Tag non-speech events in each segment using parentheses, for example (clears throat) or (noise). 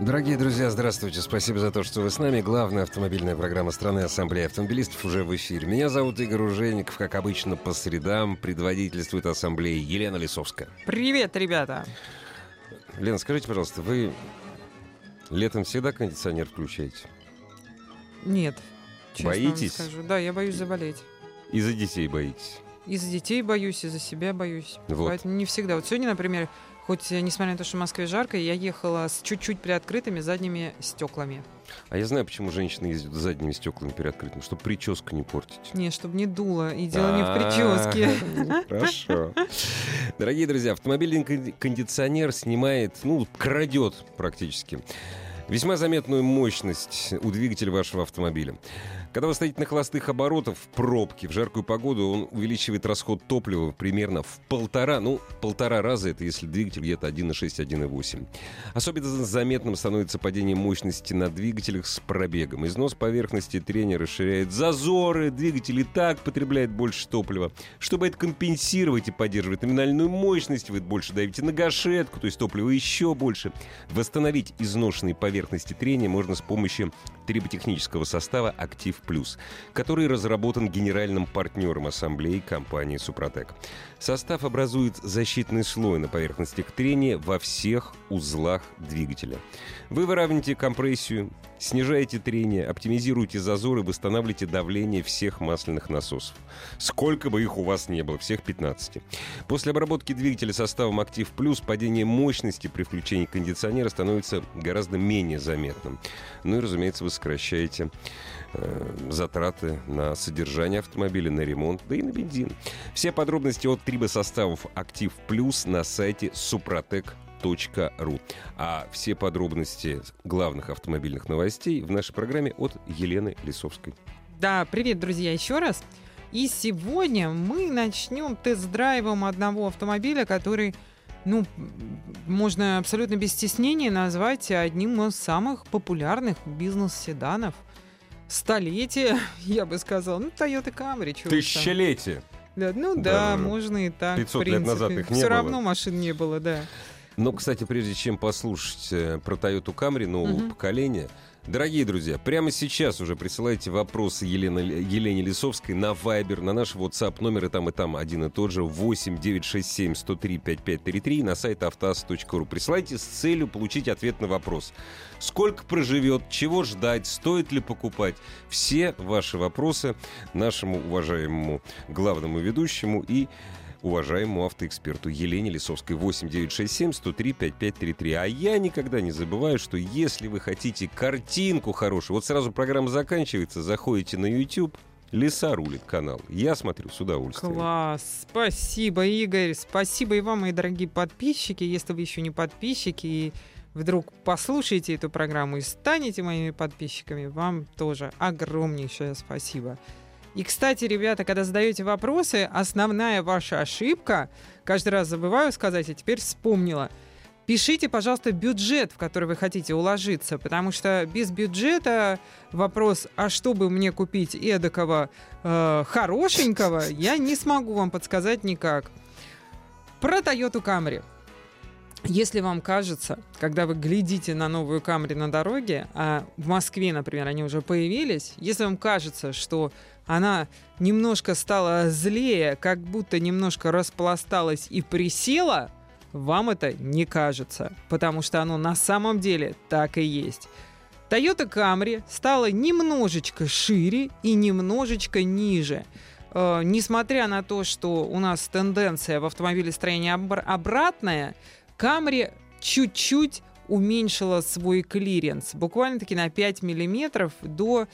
Дорогие друзья, здравствуйте. Спасибо за то, что вы с нами. Главная автомобильная программа страны Ассамблея автомобилистов уже в эфире. Меня зовут Игорь Ужеников. Как обычно, по средам предводительствует Ассамблея Елена Лисовская. Привет, ребята! Лена, скажите, пожалуйста, вы летом всегда кондиционер включаете? Нет. Боитесь? Скажу. Да, я боюсь заболеть. И за детей боитесь? И за детей боюсь, и за себя боюсь. Вот. Поэтому не всегда. Вот сегодня, например, хоть э, несмотря на то, что в Москве жарко, я ехала с чуть-чуть приоткрытыми задними стеклами. А я знаю, почему женщины ездят с задними стеклами переоткрытыми, чтобы прическу не портить. Не, чтобы не дуло. И дело не в А, прическе. Хорошо. Дорогие друзья, автомобильный кон- кондиционер снимает, ну, крадет практически. Весьма заметную мощность у двигателя вашего автомобиля. Когда вы стоите на холостых оборотах в пробке в жаркую погоду, он увеличивает расход топлива примерно в полтора, ну, полтора раза, это если двигатель где-то 1.6, 1.8. Особенно заметным становится падение мощности на двигателях с пробегом. Износ поверхности трения расширяет зазоры, двигатель и так потребляет больше топлива. Чтобы это компенсировать и поддерживать номинальную мощность, вы больше давите на гашетку, то есть топлива еще больше. Восстановить изношенные поверхности трения можно с помощью триботехнического состава «Актив Плюс», который разработан генеральным партнером ассамблеи компании «Супротек». Состав образует защитный слой на поверхностях трения во всех узлах двигателя. Вы выравниваете компрессию, снижаете трение, оптимизируете зазоры, восстанавливаете давление всех масляных насосов. Сколько бы их у вас не было, всех 15. После обработки двигателя составом «Актив Плюс» падение мощности при включении кондиционера становится гораздо менее заметным. Ну и, разумеется, вы сокращаете э, затраты на содержание автомобиля, на ремонт, да и на бензин. Все подробности от трибосоставов «Актив Плюс» на сайте супротек.ру. А все подробности главных автомобильных новостей в нашей программе от Елены Лисовской. Да, привет, друзья, еще раз. И сегодня мы начнем тест-драйвом одного автомобиля, который, ну, можно абсолютно без стеснения назвать одним из самых популярных бизнес-седанов. Столетие, (laughs) я бы сказал. Ну, Toyota Camry. чего. Тысячелетие! Да, ну Да. да, можно и так. 500 в лет назад принципе. их не Все было. равно машин не было, да. Но, кстати, прежде чем послушать э, про Toyota Camry нового Мгм. поколения, дорогие друзья, прямо сейчас уже присылайте вопросы Елене, Елене Лисовской на Viber, на наш WhatsApp номер и там, и там один и тот же 8 967 103 5533 на сайт автоаз.ру. Присылайте с целью получить ответ на вопрос. Сколько проживет, чего ждать, стоит ли покупать. Все ваши вопросы нашему уважаемому главному ведущему и уважаемому автоэксперту Елене Лисовской 8967 103 5533. А я никогда не забываю, что если вы хотите картинку хорошую, вот сразу программа заканчивается, заходите на YouTube, Лиса рулит канал. Я смотрю с удовольствием. Класс. Спасибо, Игорь. Спасибо и вам, мои дорогие подписчики. Если вы еще не подписчики и вдруг послушаете эту программу и станете моими подписчиками, вам тоже огромнейшее спасибо. И, кстати, ребята, когда задаете вопросы, основная ваша ошибка, каждый раз забываю сказать, а теперь вспомнила. Пишите, пожалуйста, бюджет, в который вы хотите уложиться, потому что без бюджета вопрос, а что бы мне купить эдакого э, хорошенького, я не смогу вам подсказать никак. Про Toyota Camry. Если вам кажется, когда вы глядите на новую Камри на дороге, а в Москве, например, они уже появились, если вам кажется, что она немножко стала злее, как будто немножко распласталась и присела, вам это не кажется, потому что оно на самом деле так и есть. Toyota Camry стала немножечко шире и немножечко ниже. Э, несмотря на то, что у нас тенденция в автомобилестроении обр- обратная, Camry чуть-чуть уменьшила свой клиренс, буквально-таки на 5 миллиметров до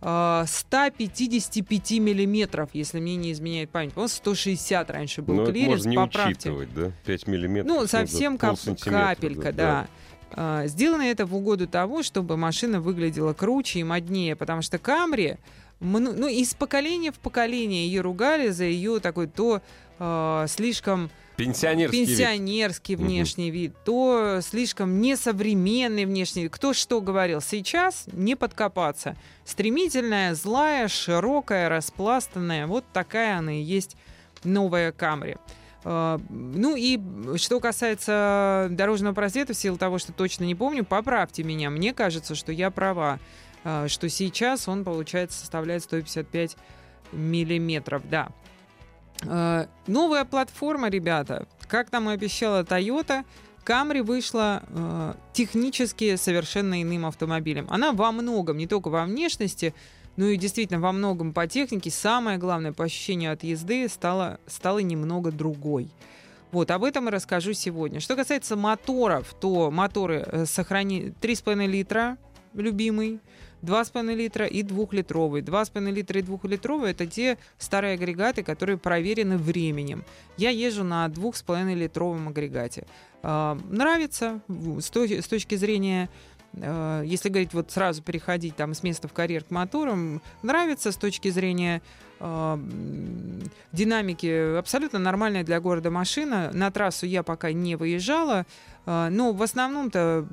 155 миллиметров, если мне не изменяет память. По-моему, 160 раньше был Но Ну, клиренс, можно не поправьте. учитывать, да? 5 миллиметров. Ну, совсем кап- капелька, да. А, Сделано это в угоду того, чтобы машина выглядела круче и моднее, потому что Camry, ну, из поколения в поколение ее ругали за ее такой то а, слишком Пенсионерский вид. пенсионерский Мгм. внешний вид, то слишком несовременный внешний вид. Кто что говорил. Сейчас не подкопаться. Стремительная, злая, широкая, распластанная. Вот такая она и есть новая Камри. А, Ну и что касается дорожного просвета, в силу того, что точно не помню, поправьте меня. Мне кажется, что я права, а, что сейчас он, получается, составляет 155 миллиметров, да. Э, Новая платформа, ребята. Как нам обещала Toyota, Camry вышла э, технически совершенно иным автомобилем. Она во многом, не только во внешности, но и действительно во многом по технике, самое главное, по ощущению от езды, стала, стала немного другой. Вот, об этом и расскажу сегодня. Что касается моторов, то моторы э, сохрани... 3,5 литра, любимый, 2,5 литра и 2-литровый. 2,5 литра и 2-литровый — это те старые агрегаты, которые проверены временем. Я езжу на 2,5-литровом агрегате. А, нравится с, точ- с точки зрения э, если говорить вот сразу переходить там с места в карьер к моторам, нравится с точки зрения динамики абсолютно нормальная для города машина. На трассу я пока не выезжала, э, но в основном-то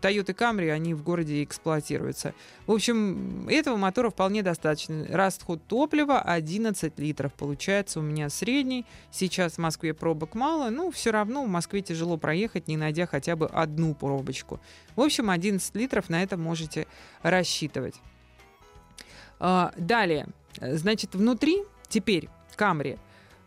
Toyota Camry, они в городе эксплуатируются. В общем, этого мотора вполне достаточно. Расход топлива 11 литров получается у меня средний. Сейчас в Москве пробок мало, но все равно в Москве тяжело проехать, не найдя хотя бы одну пробочку. В общем, 11 литров на это можете рассчитывать. А, Далее, э, значит, внутри теперь Камри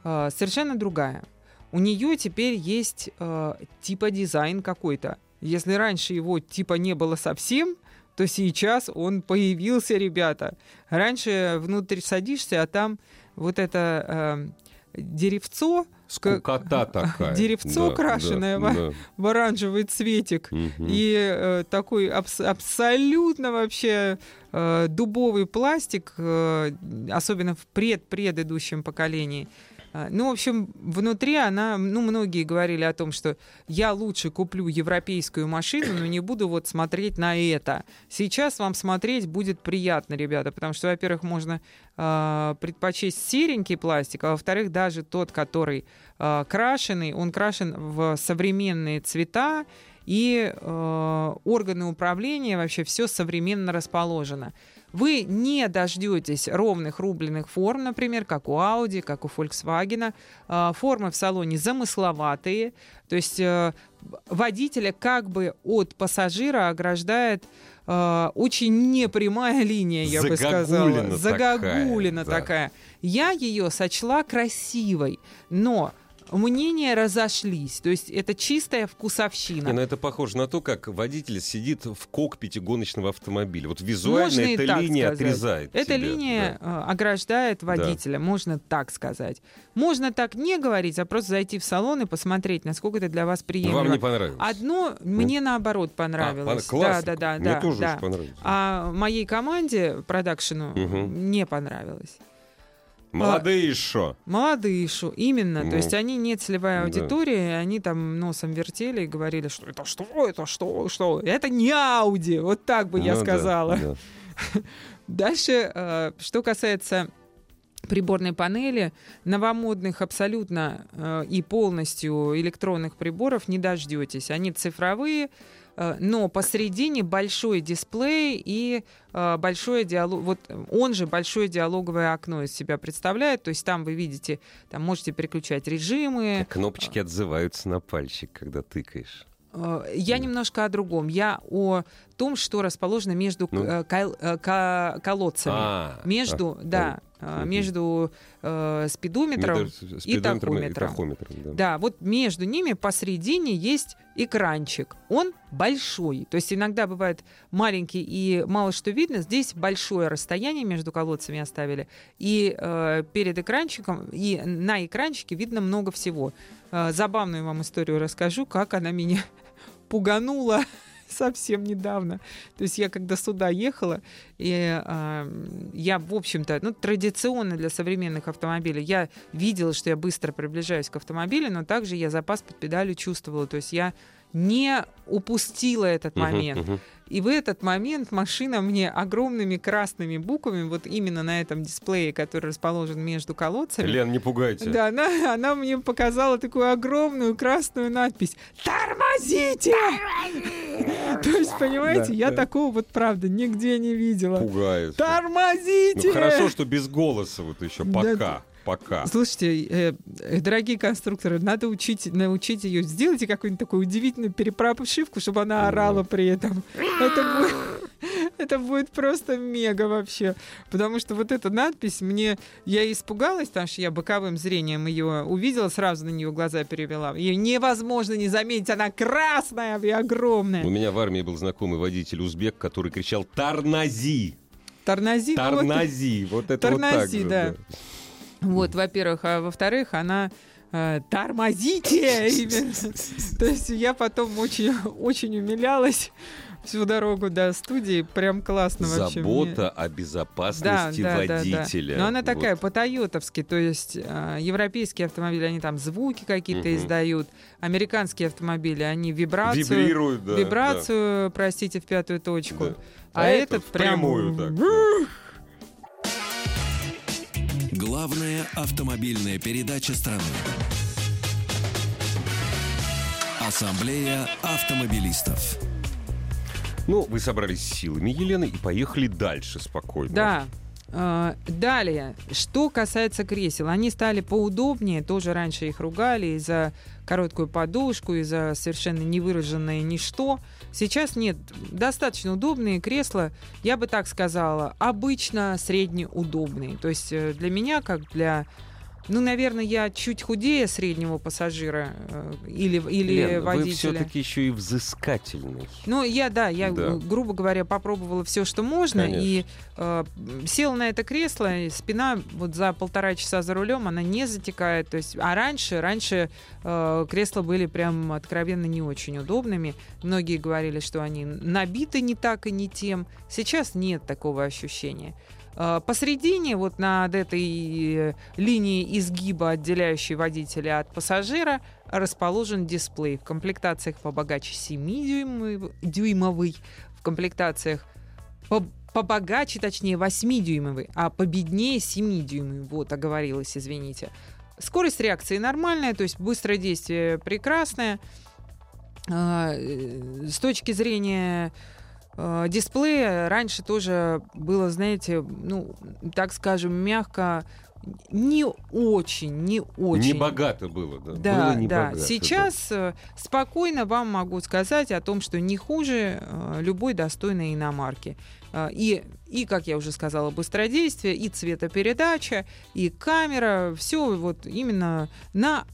э, совершенно другая. У нее теперь есть э, типа дизайн какой-то. Если раньше его типа не было совсем, то сейчас он появился, ребята. Раньше внутрь садишься, а там вот это э, деревцо, Скукота такая. (laughs) Деревцо Да, крашеное да, во- да. в оранжевый цветик. Мгм. И э, такой абс- абсолютно вообще э, дубовый пластик, э, особенно в пред-предыдущем поколении. А, Ну, в общем, внутри она, ну, многие говорили о том, что я лучше куплю европейскую машину, но не буду вот смотреть на это. Сейчас вам смотреть будет приятно, ребята, потому что, во-первых, можно а, предпочесть серенький пластик, а во-вторых, даже тот, который а, крашеный, он крашен в современные цвета, и э, органы управления вообще все современно расположено. Вы не дождетесь ровных рубленых форм, например, как у Audi, как у Volkswagen. Э, формы в салоне замысловатые, то есть э, водителя как бы от пассажира ограждает э, очень непрямая линия, я бы сказала. Загогулина такая, Загогулина да. такая. Я ее сочла красивой, но мнения разошлись. То есть это чистая вкусовщина. Не, ну это похоже на то, как водитель сидит в кокпите гоночного автомобиля. Вот визуально Можно эта линия сказать. отрезает. Эта тебя, линия э, ограждает водителя, можно так сказать. Можно так не говорить, а просто зайти в салон и посмотреть, насколько это для вас да. приемлемо. Вам не понравилось? Одно мне наоборот А, понравилось. пон- классика. Да, да, да, Мне да. тоже да. понравилось. А моей команде, продакшену, Мгм. не понравилось. Молодые еще. Молодые шо, именно. Ну, То есть они не целевая да. аудитория, и они там носом вертели и говорили, что это что, это что, что. Это не Ауди. Вот так бы я Ну да, сказала. да. (laughs) Дальше, э, что касается приборной панели, новомодных абсолютно э, и полностью электронных приборов не дождетесь. Они цифровые, но посередине большой дисплей и э, большое диалог, вот он же большое диалоговое окно из себя представляет, то есть там вы видите, там можете переключать режимы, Кнопочки отзываются на пальчик, когда тыкаешь. Э, Я немножко о другом. Я о том, что расположено между Ну. э, кол- э, ко- колодцами. А, между, а, да, Мгм. между э, спидометром. Между спидометром и тахометром. тахометром, да. Да, вот между ними посередине есть экранчик. Он большой. То есть иногда бывает маленький и мало что видно. Здесь большое расстояние между колодцами оставили. И э, перед экранчиком, и на экранчике видно много всего. Э, забавную вам историю расскажу, как она меня (laughs) пуганула совсем недавно. То есть я когда сюда ехала, и э, я, в общем-то, ну, традиционно для современных автомобилей, я видела, что я быстро приближаюсь к автомобилю, но также я запас под педалью чувствовала. То есть я не упустила этот момент. Uh-huh, uh-huh. И в этот момент машина мне огромными красными буквами, вот именно на этом дисплее, который расположен между колодцами. Лен, не пугайте. Да, она, она мне показала такую огромную красную надпись «Тормозите!» (laughs) То есть, понимаете, я такого вот, правда, нигде не видела. Пугает. Тормозите! Ну, хорошо, что без голоса вот еще пока пока. Слушайте, э, э, дорогие конструкторы, надо учить, научить ее. Сделайте какую-нибудь такую удивительную перепрошивку, чтобы она орала при этом. Это будет, (laughs) это будет просто мега вообще. Потому что вот эта надпись мне... Я испугалась, потому что я боковым зрением ее увидела, сразу на нее глаза перевела. Ее невозможно не заметить, она красная и огромная. У меня в армии был знакомый водитель узбек, который кричал «Тарнази!» Тарнази? Тарнази, вот, вот это Тарнази, вот так да. же, да. Вот, во-первых. А во-вторых, она э, тормозите! (laughs) То есть я потом очень, очень умилялась всю дорогу до студии. Прям классно вообще. Забота о безопасности да, да, водителя. Да, да. Но она такая Вот. по-тойотовски. То есть э, европейские автомобили, они там звуки какие-то издают. Американские автомобили, они вибрацию... Вибрирует, да. вибрацию, простите, в пятую точку. Да. А, А этот этот прям... впрямую так, да. Главная автомобильная передача страны. Ассамблея автомобилистов. Ну, вы собрались с силами, Елены, и поехали дальше спокойно. Да. Э, Далее, что касается кресел, они стали поудобнее, тоже раньше их ругали из-за короткую подушку, из-за совершенно невыраженное ничто. Сейчас нет, достаточно удобные кресла, я бы так сказала, обычно среднеудобные. То есть э, для меня, как для ну, наверное, я чуть худее среднего пассажира э, или, или Лен, вы водителя. все-таки еще и взыскательный. Ну, я, да, я, Да. грубо говоря, попробовала все, что можно, Конечно. и э, села на это кресло, и спина вот за полтора часа за рулем, она не затекает. То есть, а раньше, раньше э, кресла были прям откровенно не очень удобными. Многие говорили, что они набиты не так и не тем. Сейчас нет такого ощущения. Э, Посередине, вот над этой э, линией изгиба, отделяющей водителя от пассажира, расположен дисплей. В комплектациях побогаче 7-дюймовый, в комплектациях по- побогаче, точнее 8-дюймовый, а победнее 7-дюймовый. Вот, оговорилась, извините. Скорость реакции нормальная, то есть быстрое действие прекрасное. А, э, С точки зрения э, дисплея раньше тоже было, знаете, ну, так скажем, мягко, не очень, не очень. Не богато было, да. Да, было не да. богато, Сейчас э, спокойно вам могу сказать о том, что не хуже э, любой достойной иномарки. Э, И, и, как я уже сказала, быстродействие, и цветопередача, и камера, все вот именно на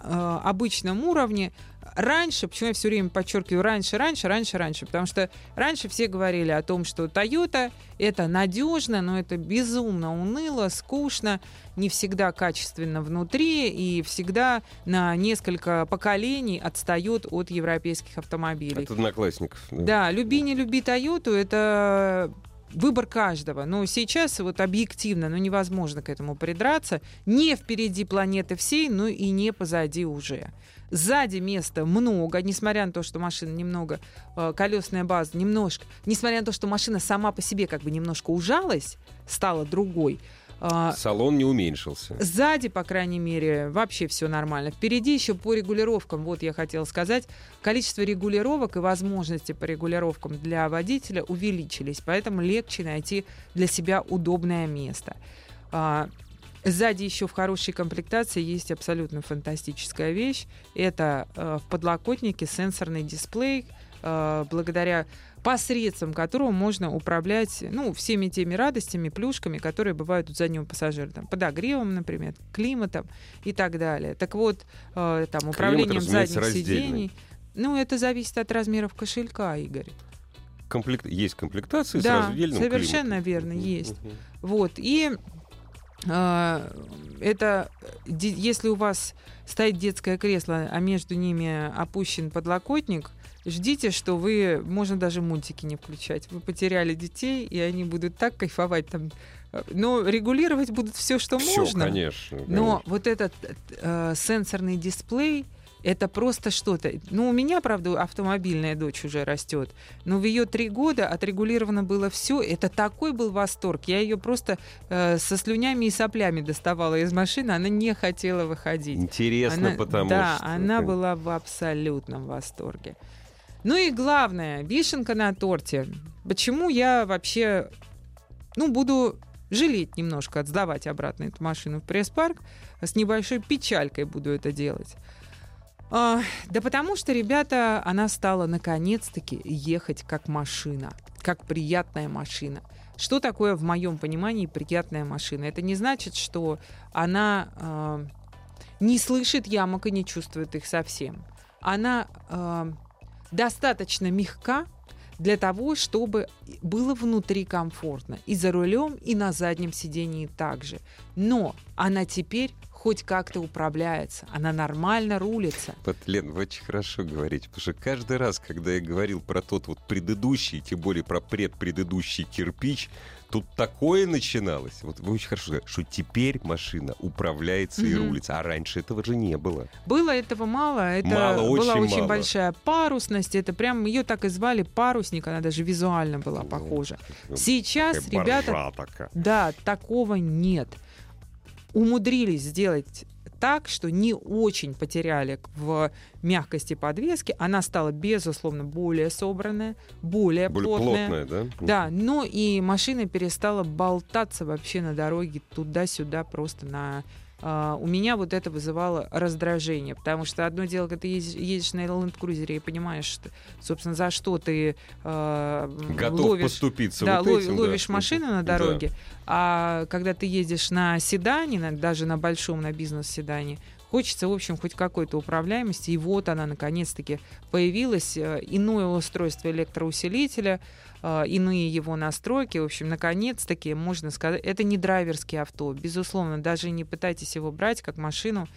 обычном уровне. Раньше, почему я все время подчеркиваю раньше, раньше, раньше, раньше, потому что раньше все говорили о том, что Toyota это надежно, но это безумно уныло, скучно, не всегда качественно внутри и всегда на несколько поколений отстает от европейских автомобилей. От одноклассников. да. Да, люби, не люби Тойоту, это выбор каждого. Но сейчас вот объективно, ну невозможно к этому придраться. Не впереди планеты всей, но и не позади уже. Сзади места много, несмотря на то, что машина немного, э, колесная база немножко, несмотря на то, что машина сама по себе как бы немножко ужалась, стала другой, э, Салон не уменьшился. Сзади, по крайней мере, вообще все нормально. Впереди еще по регулировкам, вот я хотела сказать, количество регулировок и возможности по регулировкам для водителя увеличились, поэтому легче найти для себя удобное место. Сзади еще в хорошей комплектации есть абсолютно фантастическая вещь. Это э, в подлокотнике сенсорный дисплей, э, благодаря посредством которого можно управлять ну, всеми теми радостями, плюшками, которые бывают у заднего пассажира. Там, подогревом, например, климатом и так далее. Так вот, э, там, управлением разумеется, задних сидений. Ну, это зависит от размеров кошелька, Игорь. Комплект... Есть комплектации Да, с раздельным совершенно климатом. верно, есть. мгм. Вот. И это де- если у вас стоит детское кресло, а между ними опущен подлокотник, ждите, что вы, можно даже мультики не включать. Вы потеряли детей, и они будут так кайфовать там. Но регулировать будут все, что Все, можно. конечно. Но конечно. вот этот э, сенсорный дисплей это просто что-то. Ну, у меня, правда, автомобильная дочь уже растет. Но в ее три года отрегулировано было все. Это такой был восторг. Я ее просто э, со слюнями и соплями доставала из машины. Она не хотела выходить. Интересно, Она- потому да, что... она была в абсолютном восторге. Ну и главное, вишенка на торте. Почему я вообще, ну, буду жалеть немножко, отсдавать обратно эту машину в пресс-парк, с небольшой печалькой буду это делать. А, да потому что, ребята, она стала наконец-таки ехать как машина, как приятная машина. Что такое в моем понимании приятная машина? Это не значит, что она а, не слышит ямок и не чувствует их совсем. Она а, достаточно мягка для того, чтобы было внутри комфортно. И за рулем, и на заднем сидении также. Но она теперь хоть как-то управляется. Она нормально рулится. Вот, Лен, вы очень хорошо говорите, потому что каждый раз, когда я говорил про тот вот предыдущий, тем более про предпредыдущий кирпич, тут такое начиналось. Вот вы очень хорошо сказали, что теперь машина управляется и Мгм. рулится, а раньше этого же не было. Было этого мало. Это Мало, была очень очень мало. большая парусность. Это прям ее так и звали парусник. Она даже визуально была Ну, похожа. Сейчас ребята такая. Да, такого нет. Умудрились сделать так, что не очень потеряли в мягкости подвески. Она стала, безусловно, более собранная, более, Более плотная. плотная, да? Да, но и машина перестала болтаться вообще на дороге туда-сюда просто на... а, у меня вот это вызывало раздражение, потому что одно дело, когда ты едешь, едешь на Cruiser и понимаешь, что, собственно, за что ты а, Готов ловишь поступиться да, вот лов- этим, да. ловишь машину на Да. дороге, а когда ты ездишь на седане, на- даже на большом, на бизнес-седане, хочется, в общем, хоть какой-то управляемости. И вот она, наконец-таки, появилась. э, Иное устройство электроусилителя, э, иные его настройки. В общем, наконец-таки, можно сказать, это не драйверские авто. Безусловно, даже не пытайтесь его брать как машину,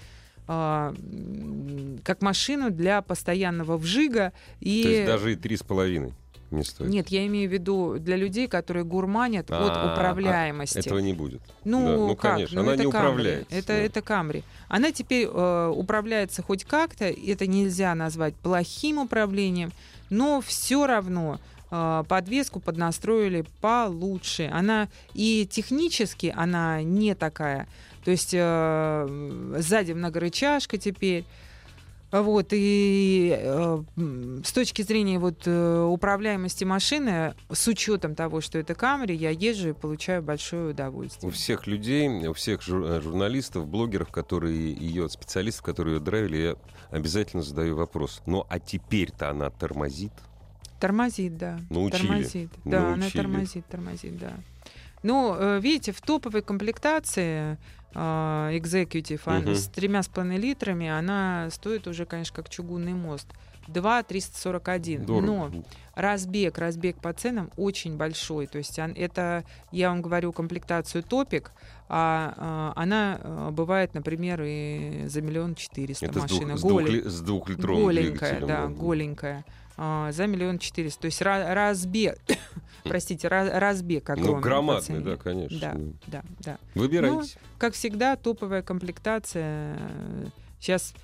м, как машину для постоянного вжига. И... То есть даже и три с половиной не стоит. Нет, я имею в виду для людей, которые гурманят А, от а, управляемости. Этого не будет. Ну, Да, ну, как? конечно, Ну, она это не Камри. управляется, Это, да. это Камри. Она теперь э, управляется хоть как-то, это нельзя назвать плохим управлением, но все равно э, подвеску поднастроили получше. Она и технически она не такая. То есть э, сзади многорычажка теперь. Вот, и э, с точки зрения вот, э, управляемости машины, с учетом того, что это Камри, я езжу и получаю большое У удовольствие. всех людей, у всех жур- э, журналистов, блогеров, которые ее, специалистов, которые ее драйвили, я обязательно задаю вопрос. Ну, а теперь-то она тормозит? Тормозит, да. Научили. Тормозит. Да, она Научили. тормозит, тормозит, да. Ну, э, видите, в топовой комплектации а, Executive она Мгм. с тремя с половиной литрами, она стоит уже, конечно, как чугунный мост. 2 341. Дорого. Но разбег, разбег по ценам очень большой. То есть это, я вам говорю, комплектацию топик, а, а, она а, бывает, например, и за миллион четыреста с, машина. двух, с, Голе- двухли- с двухлитровым голенькая, да, голенькая. А, за миллион четыреста. То есть ра- разбег, (coughs) простите, ра- разбег огромный. Ну, громадный, да, конечно. Да, да, да. Выбирайте. Как всегда, топовая комплектация. Сейчас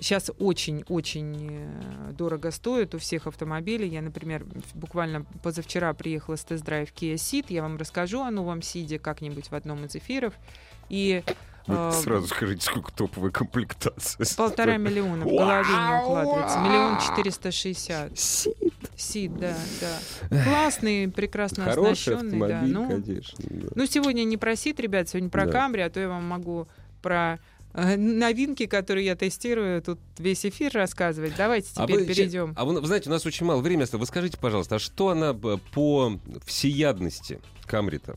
Сейчас очень-очень э, дорого стоит у всех автомобилей. Я, например, буквально позавчера приехала с тест-драйв Kia Ceed. Я вам расскажу о новом Сиде как-нибудь в одном из эфиров. И Вы э, сразу скажите, сколько топовая комплектация. полтора миллиона в голове не укладывается. Миллион четыреста шестьдесят. Сид. Сид, да, да. Классный, прекрасно Хороший оснащенный, да. Ну, конечно. да. ну, сегодня не про Сид, ребят, сегодня про Да. Камри, а то я вам могу про э, новинки, которые я тестирую, тут весь эфир рассказывать. Давайте А теперь вы, перейдем. А вы, вы знаете, у нас очень мало времени осталось. Вы скажите, пожалуйста, а что она по всеядности Камри-то?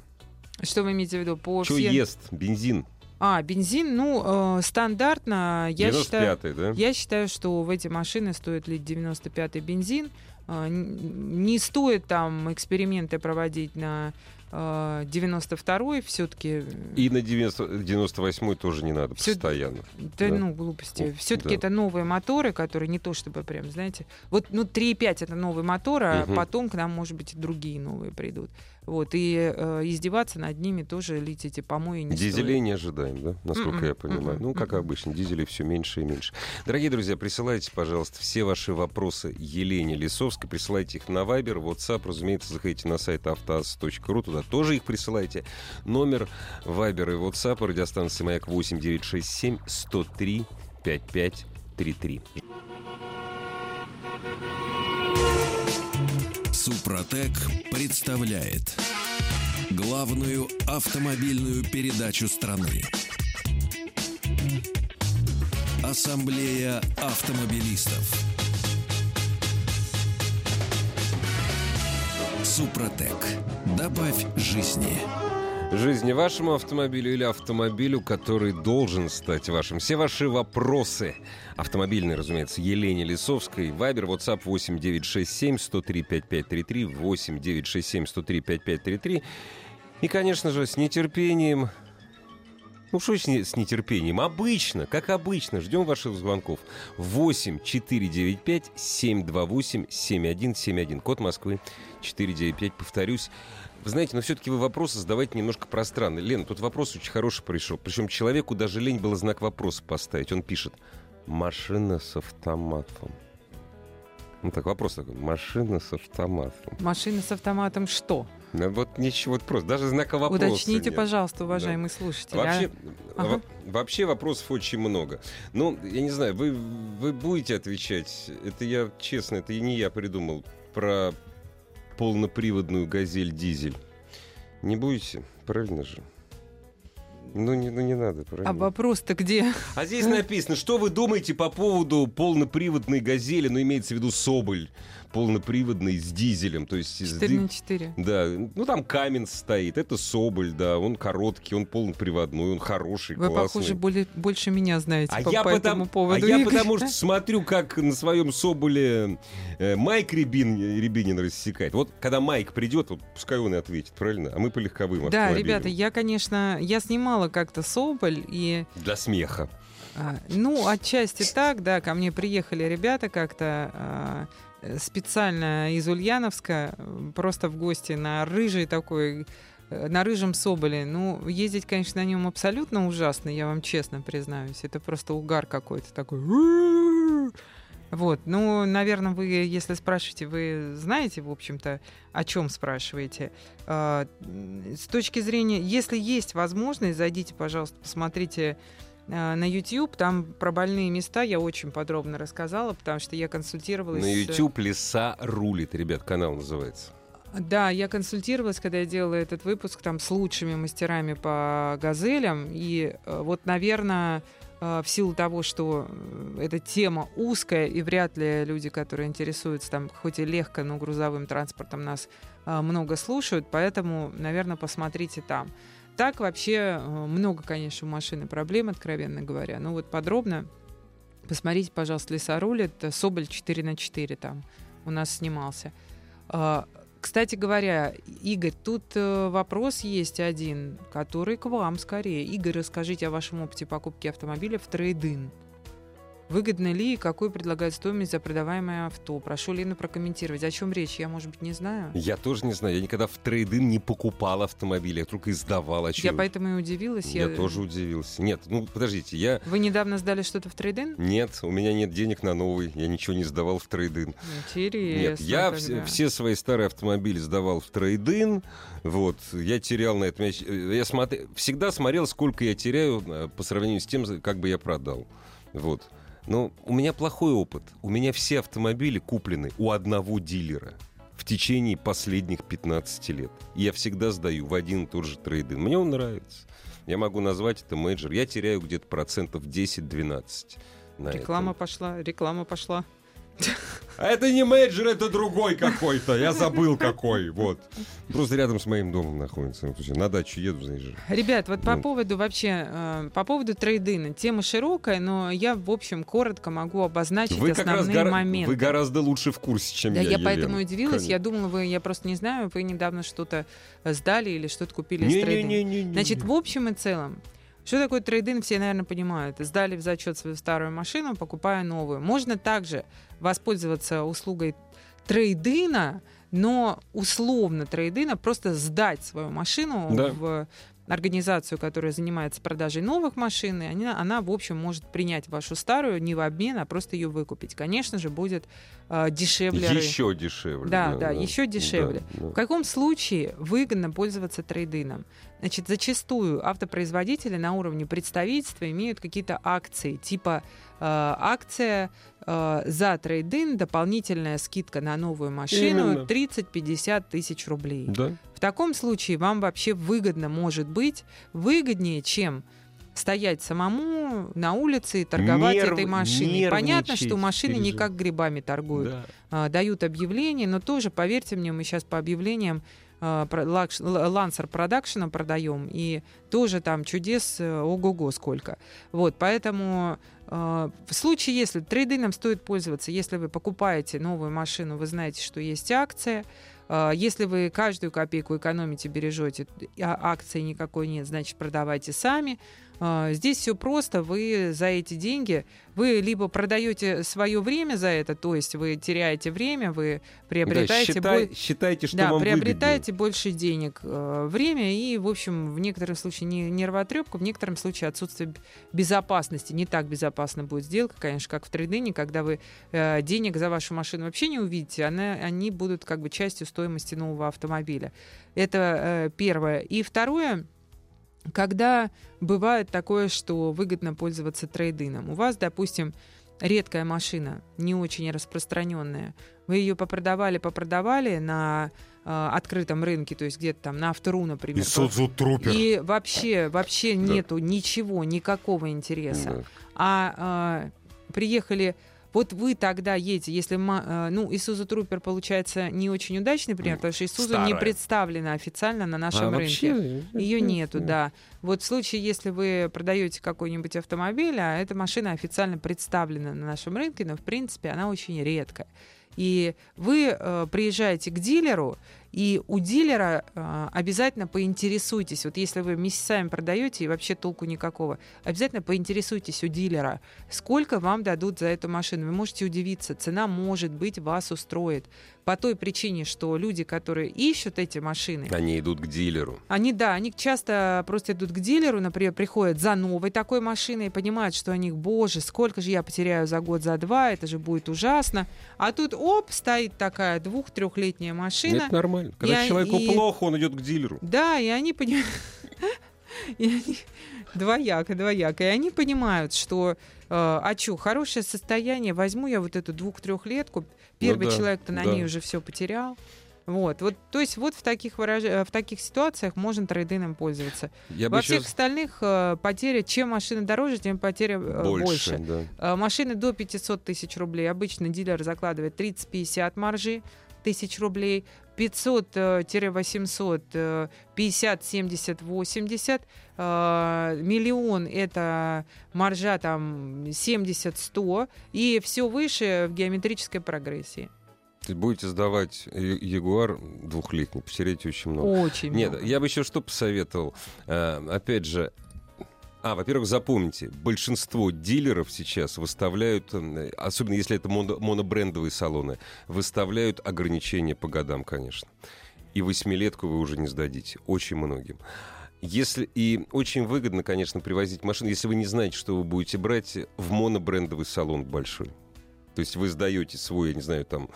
Что вы имеете в виду? По Что все- ест? Бензин? А, бензин, ну, э, стандартно, я считаю... 95-й, да? Я считаю, что в эти машины стоит лить 95-й бензин. Н- Не стоит там эксперименты проводить на э, 92-й все-таки... И на 90, 98-й тоже не надо Всё- постоянно. Да, Да. ну, глупости. Все-таки да. это новые моторы, которые не то чтобы прям, знаете... Вот, ну, 3,5 это новый мотор, а Мгм. потом к нам, может быть, и другие новые придут. Вот, и э, издеваться над ними тоже эти помои не Дизелей стоит. не ожидаем, да? Насколько Мгм, я понимаю. мгм, Ну, как мгм. обычно, дизелей все меньше и меньше. Дорогие друзья, присылайте, пожалуйста, все ваши вопросы Елене Лисовской. Присылайте их на Viber, WhatsApp. Разумеется, заходите на сайт автоаз.ру. Туда тоже их присылайте. Номер Viber и WhatsApp радиостанции «Маяк» 8967 103 5533. Супротек представляет главную автомобильную передачу страны. Ассамблея автомобилистов. Супротек. Добавь жизни. Жизни вашему автомобилю или автомобилю, который должен стать вашим. Все ваши вопросы, автомобильные, разумеется, Елене Лисовской, Вайбер, WhatsApp 8967 103 5533, 8967 103 5533. И, конечно же, с нетерпением... Ну, что с не- с нетерпением? Обычно, как обычно, ждем ваших звонков. 8 495 728 7171. Код Москвы 495, повторюсь. Вы знаете, но все-таки вы вопросы задавайте немножко пространно. Лен, тут вопрос очень хороший пришел. Причем человеку даже лень было знак вопроса поставить. Он пишет «Машина с автоматом». Ну так, вопрос такой. Машина с автоматом. Машина с автоматом что? Ну, вот ничего, вот просто. Даже знака вопроса Уточните, нет. пожалуйста, уважаемый слушатель. а? Вообще, Ага. во- вообще вопросов очень много. Ну, я не знаю, вы, вы будете отвечать, это я, честно, это и не я придумал, про полноприводную «Газель Дизель». Не будете? Правильно же? Ну, не, ну, не надо, правильно? А вопрос-то где? (laughs) А здесь написано, что вы думаете по поводу полноприводной «Газели», ну, имеется в виду «Соболь», полноприводный с дизелем, то есть... с 4 ди- на 4. Да, ну там камень стоит, это Соболь, да, он короткий, он полноприводной, он хороший, Вы, классный. похоже, более, больше меня знаете А по, я, по потому, этому поводу. а я Игорь. потому что (laughs) смотрю, как на своем Соболе э, Майк Рябин, Рябинин рассекает. Вот когда Майк придет, вот пускай он и ответит, правильно? А мы по легковым Да, ребята, я, конечно, я снимала как-то Соболь, и, Для смеха. А, ну, отчасти так, да, ко мне приехали ребята как-то а, э, специально из Ульяновска, просто в гости на рыжий такой, э, на рыжем Соболе. Ну, ездить, конечно, на нем абсолютно ужасно, я вам честно признаюсь. Это просто угар какой-то такой. Вот, ну, наверное, вы, если спрашиваете, вы знаете, в общем-то, о чем спрашиваете. А, С точки зрения, если есть возможность, зайдите, пожалуйста, посмотрите на YouTube, там про больные места я очень подробно рассказала, потому что я консультировалась... На YouTube «Леса рулит», ребят, канал называется. Да, я консультировалась, когда я делала этот выпуск там с лучшими мастерами по газелям. И э, вот, наверное, э, в силу того, что э, эта тема узкая, и вряд ли люди, которые интересуются там, хоть и легко, но грузовым транспортом нас много слушают, поэтому, наверное, посмотрите там. Так вообще э, много, конечно, машины проблем, откровенно говоря. Ну вот подробно посмотрите, пожалуйста, лесоруль. Это Соболь 4 на 4 там у нас снимался. А, Кстати говоря, Игорь, тут э, вопрос есть один, который к вам скорее. Игорь, расскажите о вашем опыте покупки автомобиля в трейдин. Выгодно ли и какую предлагает стоимость за продаваемое авто? Прошу Лену прокомментировать. О чем речь? Я, может быть, не знаю. Я тоже не знаю, я никогда в трейдин не покупал автомобиль, я только издавал. А Я поэтому и удивилась. я тоже удивился. Нет, ну подождите, я... Вы недавно сдали что-то в трейдин? Нет, у меня нет денег на новый, я ничего не сдавал в трейдин. Интересно. Нет, я тогда. все, свои старые автомобили сдавал в трейдин. Вот, я терял на этом. Я, я смотр- всегда смотрел, сколько я теряю э, по сравнению с тем, как бы я продал. Вот. Но у меня плохой опыт. У меня все автомобили куплены у одного дилера в течение последних 15 лет. Я всегда сдаю в один и тот же трейдин. Мне он нравится. Я могу назвать это менеджер. Я теряю где-то процентов 10-12 на Реклама этом. пошла, реклама пошла. А это не менеджер, это другой какой-то. Я забыл какой. Вот. Просто рядом с моим домом находится. На дачу еду, заезжаю. Ребят, вот по Ну. поводу вообще, э, по поводу трейдина. Тема широкая, но я, в общем, коротко могу обозначить Вы как раз основные гора- моменты. вы гораздо лучше в курсе, чем Да, я, я, Елена. поэтому и удивилась. Я Конечно. думала, вы, я просто не знаю, вы недавно что-то сдали или что-то купили из трейдинга. Не-не-не-не-не. Значит, в общем и целом, что такое трейдинг, все, наверное, понимают. Сдали в зачет свою старую машину, покупая новую. Можно также воспользоваться услугой трейдина, но условно трейдина, просто сдать свою машину Да. в организацию, которая занимается продажей новых машин, и они- она, в общем, может принять вашу старую не в обмен, а просто ее выкупить. Конечно же, будет э, дешевле. Еще дешевле. Да, да, еще дешевле. Да, да. В каком случае выгодно пользоваться трейдином? Значит, зачастую автопроизводители на уровне представительства имеют какие-то акции, типа акция э, за трейдин, дополнительная скидка на новую машину Именно. 30-50 тысяч рублей. Да. В таком случае вам вообще выгодно может быть, выгоднее, чем стоять самому на улице и торговать Нерв- этой машиной. Понятно, что машины не пережи- как грибами торгуют Да. а, дают объявления, но тоже, поверьте мне, мы сейчас по объявлениям Лансер Продакшена продаем, и тоже там чудес э, ого-го сколько. Вот, поэтому в случае, если трейдином стоит пользоваться, если вы покупаете новую машину, вы знаете, что есть акция, а, если вы каждую копейку экономите, бережете, а акции никакой нет, значит, продавайте сами. А, Здесь все просто. Вы за эти деньги, вы либо продаете свое время за это, то есть вы теряете время, вы приобретаете Да, считай- бо- считайте, что да, вам приобретаете больше денег, э, время и, в общем, в некотором случае не нервотрепка, в некотором случае отсутствие безопасности. Не так безопасно будет сделка, конечно, как в трейдине, когда вы э, денег за вашу машину вообще не увидите, она, они будут как бы частью стоимости нового автомобиля. Это э, первое. И второе, когда бывает такое, что выгодно пользоваться трейдином. У вас, допустим, редкая машина, не очень распространенная. Вы ее попродавали, попродавали на э, открытом рынке, то есть где-то там на автору, например. Исудзу Трупер. И вообще, вообще Да. нету ничего, никакого интереса Да. а а, приехали вот вы тогда едете, если, а, ну, Isuzu Trooper получается не очень удачный пример, потому что Isuzu не представлена официально на нашем А рынке. вообще, Ее нету, да. Вот в случае, если вы продаете какой-нибудь автомобиль, а эта машина официально представлена на нашем рынке, но в принципе она очень редкая. И вы э, приезжаете к дилеру, и у дилера э, обязательно поинтересуйтесь, вот если вы месяцами продаете и вообще толку никакого, обязательно поинтересуйтесь у дилера, сколько вам дадут за эту машину. Вы можете удивиться, цена может быть вас устроит. По той причине, что люди, которые ищут эти машины, Они идут к дилеру. они, да, они часто просто идут к дилеру, например, приходят за новой такой машиной и понимают, что они, боже, сколько же я потеряю за год, за два, это же будет ужасно. А тут, оп, стоит такая двух-трехлетняя машина. Это нормально. Когда Я- человеку и- плохо, он идет к дилеру. Да, и они понимают... (laughs) И они... Двояко, двояко. И они понимают, что, э, а что, хорошее состояние, возьму я вот эту двух-трехлетку, первый да, человек-то на да. ней уже все потерял. Вот, вот, то есть вот в таких, выраж... э, в таких ситуациях можно трейдином пользоваться. Я Во всех сейчас остальных э, потеря, чем машина дороже, тем потеря э, больше. больше. да. Э, Машины до 500 тысяч рублей. Обычно дилер закладывает 30-50 маржи тысяч рублей. 500-800 э, 50, 70, 80. Э, Миллион — это маржа там 70-100. И все выше в геометрической прогрессии. Есть будете сдавать Ягуар двухлетний, потеряете очень много. Очень Нет, много. я бы еще что посоветовал. Э, опять же, а, во-первых, запомните, большинство дилеров сейчас выставляют, особенно если это моно- монобрендовые салоны, выставляют ограничения по годам, конечно. И восьмилетку вы уже не сдадите. Очень многим. Если, и очень выгодно, конечно, привозить машину, если вы не знаете, что вы будете брать, в монобрендовый салон большой. То есть вы сдаете свой, я не знаю, там,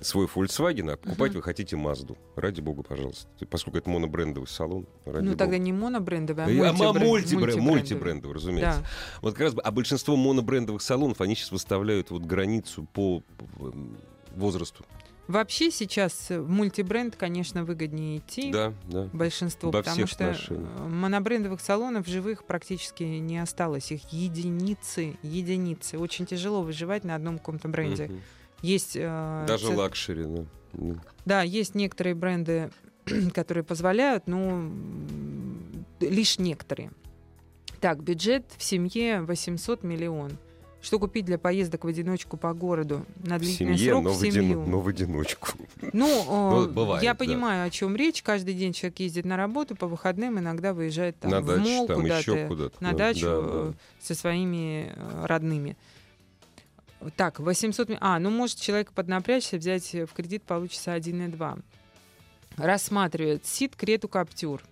свой Volkswagen, а покупать Мгм. вы хотите Mazda. Ради бога, пожалуйста. Поскольку это монобрендовый салон. Ради Ну, бога. тогда не монобрендовый, а и- а, мультибренд- мультибренд- мультибрендовый. разумеется. Да. Вот как раз, а большинство монобрендовых салонов, они сейчас выставляют вот границу по возрасту. Вообще сейчас в мультибренд, конечно, выгоднее идти. Да, да. большинство, Во потому что отношениях. э, монобрендовых салонов живых практически не осталось. Их единицы, единицы. Очень тяжело выживать на одном каком-то бренде. Мгм. Есть, э, Даже ц- luxury. Ну, Да, есть некоторые бренды, (clears throat) которые позволяют, но лишь некоторые. Так, бюджет в семье 800 миллион. Что купить для поездок в одиночку по городу на В длительный семье, срок но в в, семью? одино- но в одиночку. Ну, (laughs) Ну, э, бывает, я да. понимаю, о чем речь. Каждый день человек ездит на работу, по выходным иногда выезжает там, на в дачу, мол там куда-то, куда-то. на да, дачу да, э, да. со своими э, родными. Так, 800... ми- А, ну, может, человек поднапрячься, взять в кредит получится 1,2. Рассматривает СИД, Крету, Каптюр.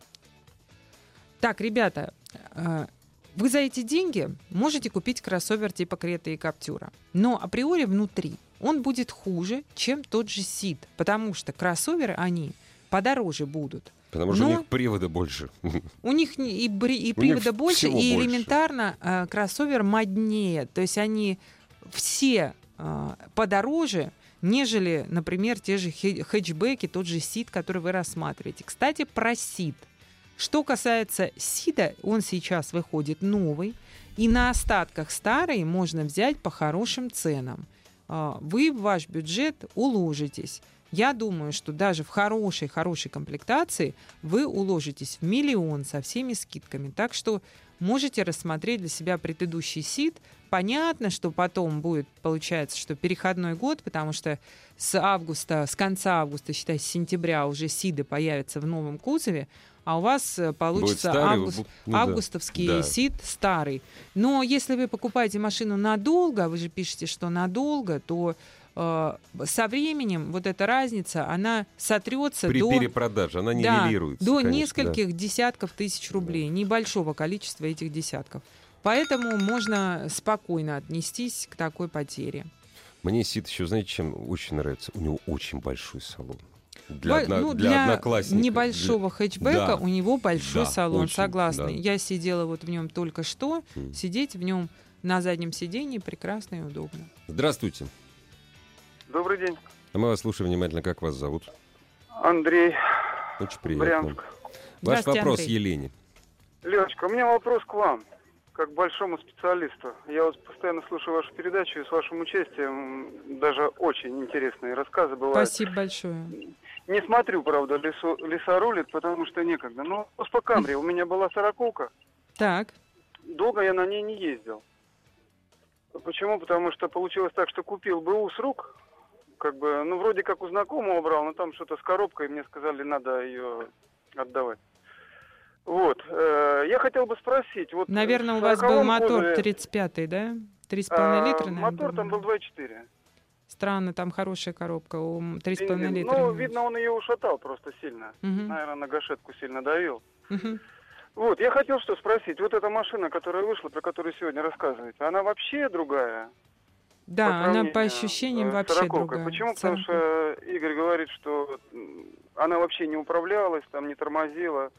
Так, ребята, вы за эти деньги можете купить кроссовер типа Крета и Каптюра. Но априори внутри он будет хуже, чем тот же СИД. Потому что кроссоверы, они подороже будут. Потому что у но- них привода больше. (laughs) У них и, и них привода больше, всего и больше. элементарно э, кроссовер моднее. То есть они все э, подороже, нежели, например, те же хэтчбеки, тот же СИД, который вы рассматриваете. Кстати, про СИД. Что касается СИДа, он сейчас выходит новый, и на остатках старый можно взять по хорошим ценам. А, Вы в ваш бюджет уложитесь. Я думаю, что даже в хорошей-хорошей комплектации вы уложитесь в миллион со всеми скидками. Так что можете рассмотреть для себя предыдущий СИД. Понятно, что потом будет, получается, что переходной год, потому что с августа, с конца августа, считай, с сентября уже СИДы появятся в новом кузове, а у вас э, получится старый, август, ну да. августовский Да. СИД старый. Но если вы покупаете машину надолго, вы же пишете, что надолго, то э, со временем вот эта разница, она сотрется При до, перепродаже она да, нивелируется. до конечно, да. нескольких десятков тысяч рублей, небольшого количества этих десятков. Поэтому можно спокойно отнестись к такой потере. Мне Сид еще, знаете, чем очень нравится? У него очень большой салон. Для, одно- ну, для для одноклассников. небольшого хэтчбека Да. у него большой Да, салон, очень, согласна. да. Я сидела вот в нем только что, М. сидеть в нем на заднем сидении прекрасно и удобно. Здравствуйте. Добрый день, А мы вас слушаем внимательно. Как вас зовут? Андрей, Очень приятно. Брянск. Ваш вопрос Андрей. Елене. Леночка, у меня вопрос к вам, как к большому специалисту. Я вот постоянно слушаю вашу передачу, и с вашим участием даже очень интересные рассказы бывают. Спасибо большое. Не смотрю, правда, лесо, леса рулит, потому что некогда. Но вопрос по Камри. У меня была сороковка. Так, Долго я на ней не ездил. Почему? Потому что получилось так, что купил БУ с рук. Как бы, ну, вроде как у знакомого брал, но там что-то с коробкой, мне сказали, надо ее отдавать. Вот. э, я хотел бы спросить. Вот наверное, у вас был 40-м мотор кузове, 35-й, да? 3,5 а, литра, наверное, Мотор там был 2,4. Странно, там хорошая коробка, у 3,5 Бензин. литра. Ну, видно, он ее ушатал просто сильно. Мгм, Наверное, на гашетку сильно давил. мгм. Вот, я хотел что спросить. Вот эта машина, которая вышла, про которую сегодня рассказываете, она вообще другая? Да, она сравнению, по ощущениям э, вообще другая. Почему? Потому что Игорь говорит, что она вообще не управлялась, там не тормозила.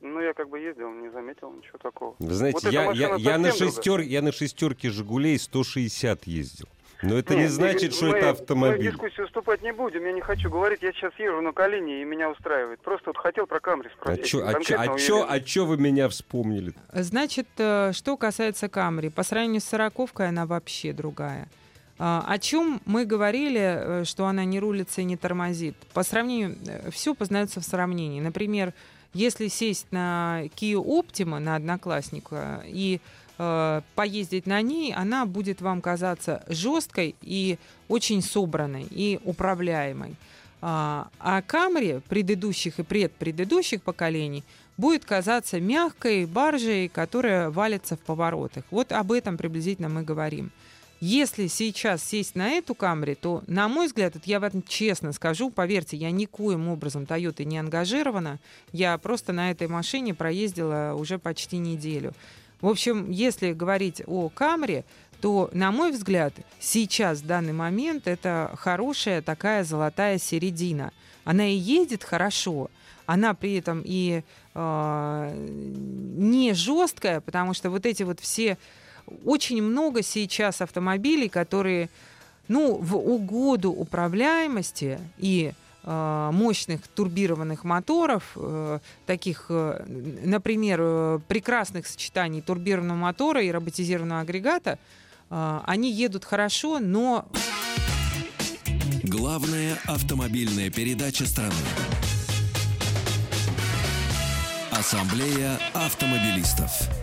Ну, я как бы ездил, не заметил ничего такого. Вы знаете, Вот я, я, я, на шестер, я на шестерке «Жигулей» 160 ездил. Но это не Нет, значит, что мы- это Мы в автомобиль. дискуссию вступать не будем, я не хочу говорить. Я сейчас езжу на колени, и меня устраивает. Просто вот хотел про Камри А спросить. чё, а, чё, а, чё, а чё вы меня вспомнили? Значит, э, что касается Камри, по сравнению с сороковкой она вообще другая. А, О чем мы говорили, э, что она не рулится и не тормозит? По сравнению, все познается в сравнении. Например, если сесть на Kia Optima, на Одноклассника, и э, поездить на ней, она будет вам казаться жесткой и очень собранной и управляемой. А, а Камри предыдущих и предпредыдущих поколений будет казаться мягкой баржей, которая валится в поворотах. Вот об этом приблизительно мы говорим. Если сейчас сесть на эту Камри, то, на мой взгляд, это я вам честно скажу, поверьте, я никоим образом Тойотой не ангажирована. Я просто на этой машине проездила уже почти неделю. В общем, если говорить о Камри, то, на мой взгляд, сейчас, в данный момент, это хорошая такая золотая середина. Она и едет хорошо, она при этом и э, не жесткая, потому что вот эти вот все... Очень много сейчас автомобилей, которые, ну, в угоду управляемости и мощных турбированных моторов, э, таких, э, например, э, прекрасных сочетаний турбированного мотора и роботизированного агрегата, э, они едут хорошо, но Главная автомобильная передача страны. Ассамблея автомобилистов.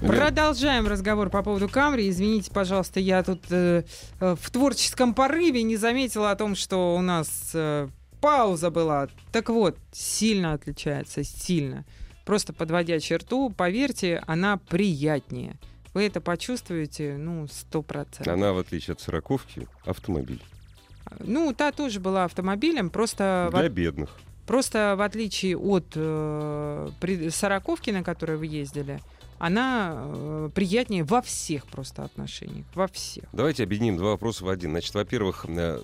Продолжаем разговор по поводу Камри. Извините, пожалуйста, я тут э, э, в творческом порыве не заметила о том, что у нас э, пауза была. Так вот, сильно отличается, сильно. Просто подводя черту, поверьте, она приятнее. Вы это почувствуете, ну, сто процентов. Она, в отличие от сороковки, автомобиль. Ну, та тоже была автомобилем, просто... Для во- бедных. Просто в отличие от э, сороковки, на которой вы ездили, она э, приятнее во всех просто отношениях. Во всех. Давайте объединим два вопроса в один. Значит, во-первых, э,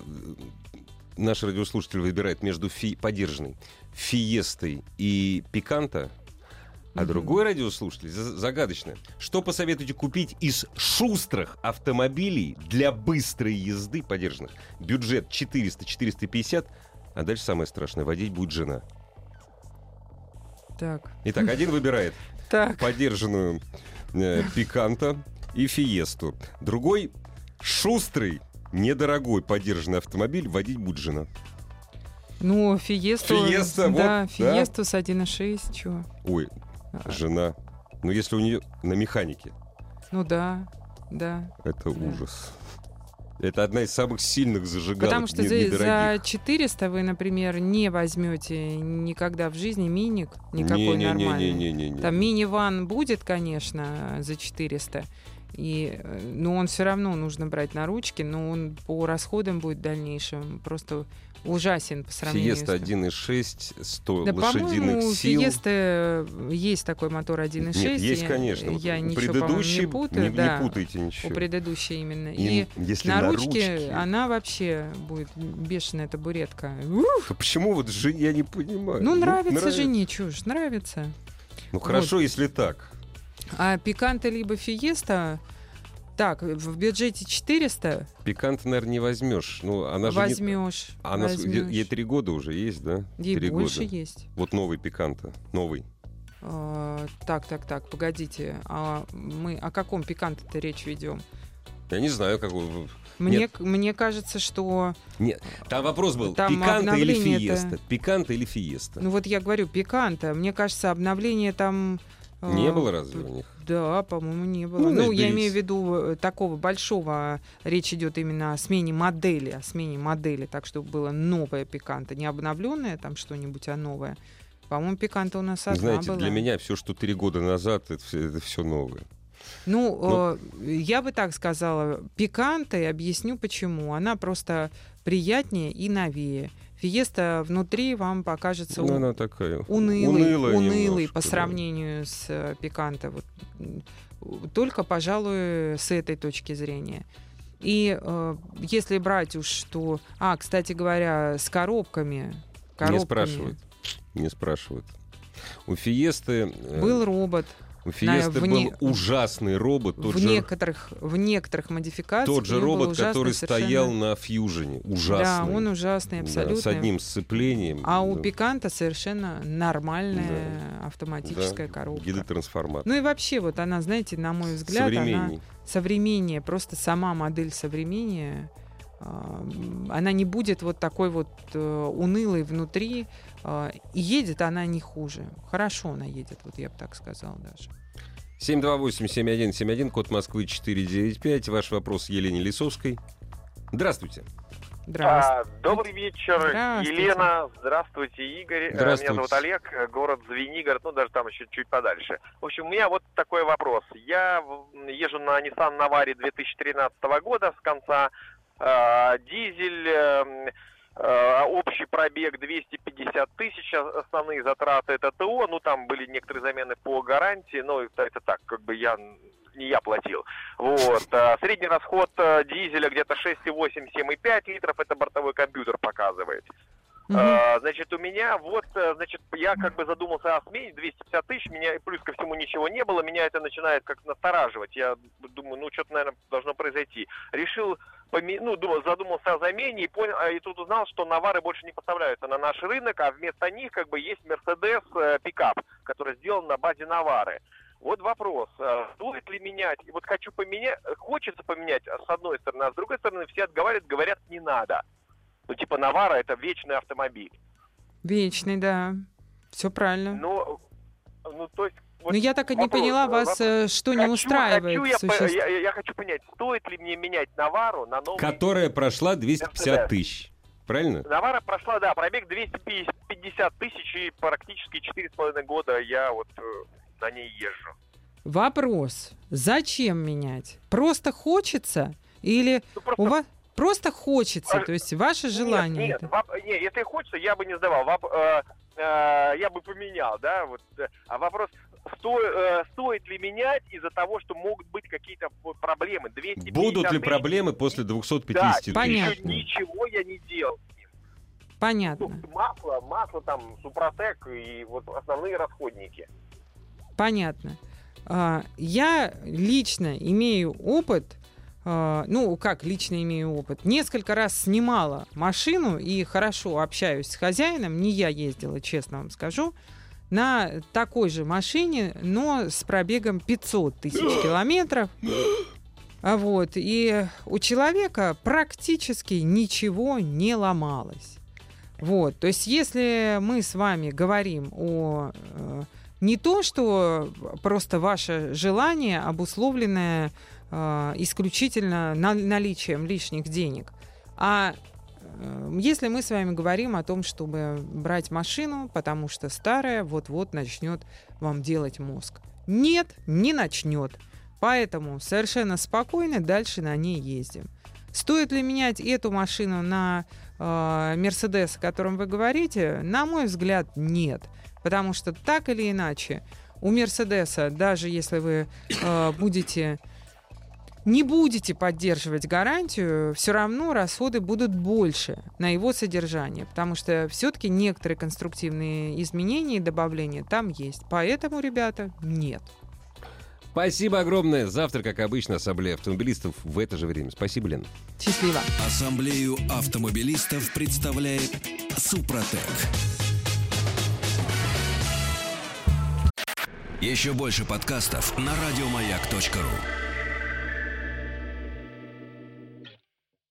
наш радиослушатель выбирает между фи- подержанной Фиестой и Пиканта, а другой радиослушатель за- загадочно. Что посоветуете купить из шустрых автомобилей для быстрой езды подержанных? Бюджет 400-450, а дальше самое страшное, водить будет жена. Так. Итак, один (laughs) выбирает Так. подержанную э, Пиканта и Фиесту. Другой шустрый, недорогой подержанный автомобиль водить будет жена. Ну, Фиесту... Фиеста, вот, да, да. Фиесту с 1.6, чего? Ой, жена. Ну, если у нее на механике, Ну да, да. это Да. ужас. Это одна из самых сильных зажигалок. Потому что не- за, за недорогих. 400 вы, например, не возьмете никогда в жизни миник, никакой нормальный. Не-не-не-не-не-не. Там мини-ван будет, конечно, за 400. И, э, но он все равно нужно брать на ручки, но он по расходам будет дальнейшим просто ужасен по сравнению Фиеста с... 1.6, 100 Да, лошадиных у сил. Фиесты э, есть такой мотор 1.6. Нет, есть, я- конечно. Вот Я у ничего, по-моему, предыдущей не путаю. не, да, не путайте у ничего. предыдущей именно. И И, если на, на ручке, ручке, она вообще будет бешеная табуретка. то почему вот жене, я не понимаю. Ну, нравится жене, чушь, нравится. Ну, хорошо, если так. А пиканта либо фиеста, так, в бюджете 400 Пикант, наверное, не возьмешь. Ну, она же не- возьмешь. Она, с- возьмешь. ей три года уже есть, да? Ей Три больше года. есть. Вот новый пиканта. Новый. А, так, так, так, погодите. А мы о каком пиканте-то речь ведем? Я не знаю, вы- Мне, Нет. мне кажется, что... Нет, там вопрос был, Там пиканта или фиеста? Пиканта или фиеста? Ну вот я говорю, пиканта. Мне кажется, обновление там... а, не было разве у них? Да, по-моему, не было. Ну, Ну, я имею в виду э, такого большого. Речь идет именно о смене модели, о смене модели, так чтобы было новое пиканта, не обновленное там что-нибудь, а новое. По-моему, пиканта у нас одна Знаете, была. для меня все, что три года назад, это все, новое. Ну, э, я бы так сказала, пиканта, и объясню почему. Она просто приятнее и новее. Фиеста внутри вам покажется Ну, у- она такая. унылый, унылая немножко, по да. сравнению с э, пиканта. Вот, только, пожалуй, с этой точки зрения. И э, если брать уж что... А, кстати говоря, с коробками. Не коробками. спрашивают. Не спрашивают. У Фиесты, э, Был робот. У Фиесты в не- был ужасный робот, тот в, же, некоторых, в некоторых модификациях. тот же был робот, ужасный который совершенно- стоял на фьюжене. Ужасный. Да, он ужасный, Да, абсолютно. с одним сцеплением. А у да, Пиканта совершенно нормальная автоматическая да, коробка. Гидротрансформатор. Ну и вообще, вот она, знаете, на мой взгляд, она современнее, просто сама модель современнее, она не будет вот такой вот э, унылой внутри, и едет она не хуже. Хорошо она едет, вот я бы так сказала даже. 728-7171, код Москвы 495. Ваш вопрос Елене Лисовской. Здравствуйте. Здравствуйте. А, добрый вечер, Здравствуйте. Елена. Здравствуйте, Игорь. Э, Здравствуйте. Меня зовут Олег, город Звенигород, ну даже там еще чуть подальше. В общем, у меня вот такой вопрос. Я езжу на Nissan Navara 2013 года с конца. Э, Дизель, э, э, общий пробег 250 тысяч, а- основные затраты это ТО, ну там были некоторые замены по гарантии, но это, так, как бы я не я платил. Вот. а, Средний расход э, дизеля где-то 6,8-7,5 литров, это бортовой компьютер показывает. А, Значит, у меня вот, э, значит, я как бы задумался о смене, 250 тысяч, меня плюс ко всему ничего не было, меня это начинает как настораживать. Я думаю, ну что-то, наверное, должно произойти. Решил, ну, думал, задумался о замене и понял, а, и тут узнал, что навары больше не поставляются на наш рынок, а вместо них как бы есть Mercedes э, пикап, который сделан на базе навары. Вот вопрос, а, стоит ли менять? И вот хочу поменять, хочется поменять с одной стороны, а с другой стороны все отговаривают, говорят, не надо. Ну, типа, Навара это вечный автомобиль. Вечный, да. Все правильно. Ну, ну то есть... Вот Но я так и не вопрос, поняла вас, вопрос. э, что не Хочу- устраивает хочу я, я, я- хочу понять, стоит ли мне менять Навару на новый... Которая прошла 250 Мерседес. тысяч. Правильно? Навара прошла, да, пробег 250 тысяч, и практически 4,5 года я вот э, на ней езжу. Вопрос. Зачем менять? Просто хочется? Или Ну, просто у вас просто хочется? То есть ваше желание? Нет, нет, воп- не, если хочется, я бы не сдавал. Воп- э, э, я бы поменял, да. Вот, э, а вопрос, сто- э, стоит ли менять из-за того, что могут быть какие-то проблемы? 250 Будут ли тысяч. проблемы после 250 Да, тысяч? Понятно. еще ничего я не делал. Ну, Понятно. масло, масло там, супротек и вот основные расходники. Понятно. А, Я лично имею опыт, а, ну, как лично имею опыт, несколько раз снимала машину и хорошо общаюсь с хозяином, не я ездила, честно вам скажу, на такой же машине, но с пробегом 500 тысяч (gasps) километров. А вот, и у человека практически ничего не ломалось. Вот, то есть если мы с вами говорим о э, не то, что просто ваше желание, обусловленное э, исключительно на- наличием лишних денег, а э, если мы с вами говорим о том, чтобы брать машину, потому что старая вот-вот начнет вам делать мозг. Нет, не начнет. Поэтому совершенно спокойно дальше на ней ездим. Стоит ли менять эту машину на э, Мерседес, о котором вы говорите? На мой взгляд, нет. Потому что так или иначе у Мерседеса, даже если вы э, будете не будете поддерживать гарантию, все равно расходы будут больше на его содержание, потому что все-таки некоторые конструктивные изменения и добавления там есть. Поэтому, ребята, нет. Спасибо огромное. Завтра, как обычно, ассамблея автомобилистов в это же время. Спасибо, Лен. Счастливо. Ассамблею автомобилистов представляет Супротек. Еще больше подкастов на радиомаяк.ру.